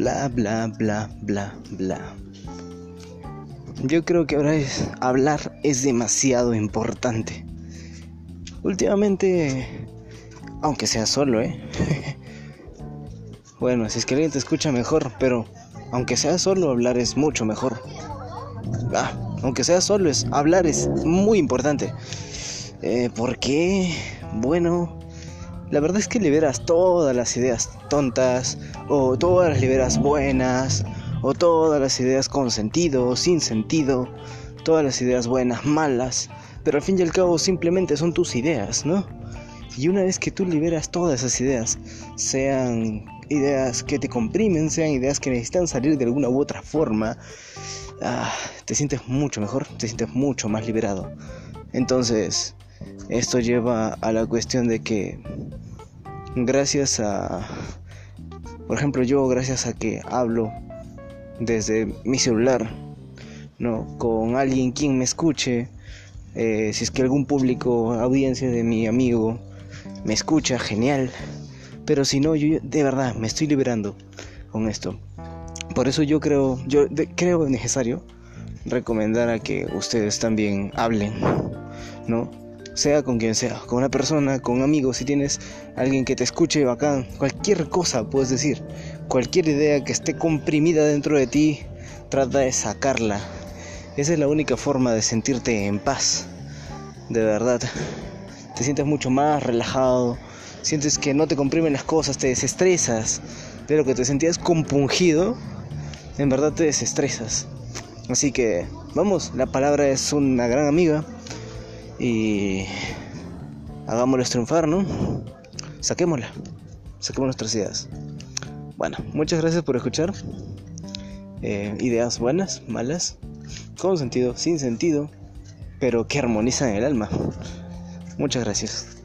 Bla, bla, bla, bla, bla. Yo creo que ahora es, hablar es demasiado importante. Últimamente, aunque sea solo, ¿eh? bueno, si es que alguien te escucha mejor, pero aunque sea solo, hablar es mucho mejor. Ah, aunque sea solo, es, hablar es muy importante. Eh, ¿Por qué? Bueno, la verdad es que liberas todas las ideas tontas, o todas las liberas buenas, o todas las ideas con sentido, sin sentido, todas las ideas buenas, malas, pero al fin y al cabo simplemente son tus ideas, ¿no? Y una vez que tú liberas todas esas ideas, sean ideas que te comprimen, sean ideas que necesitan salir de alguna u otra forma, ah, te sientes mucho mejor, te sientes mucho más liberado. Entonces, esto lleva a la cuestión de que gracias a, por ejemplo, yo gracias a que hablo desde mi celular, ¿no? Con alguien quien me escuche, eh, si es que algún público, audiencia de mi amigo me escucha, genial. Pero si no, yo de verdad me estoy liberando con esto. Por eso yo creo, yo creo necesario recomendar a que ustedes también hablen, ¿no? Sea con quien sea, con una persona, con un amigo, si tienes alguien que te escuche bacán, cualquier cosa puedes decir, Cualquier idea que esté comprimida dentro de ti, trata de sacarla. Esa es la única forma de sentirte en paz. De verdad. Te sientes mucho más relajado. Sientes que no te comprimen las cosas, te desestresas. De lo que te sentías compungido, en verdad te desestresas. Así que, vamos, la palabra es una gran amiga. Y hagámosla triunfar, ¿no? Saquémosla. Saquemos nuestras ideas. Bueno, muchas gracias por escuchar. Eh, ideas buenas, malas, con sentido, sin sentido, pero que armonizan el alma. Muchas gracias.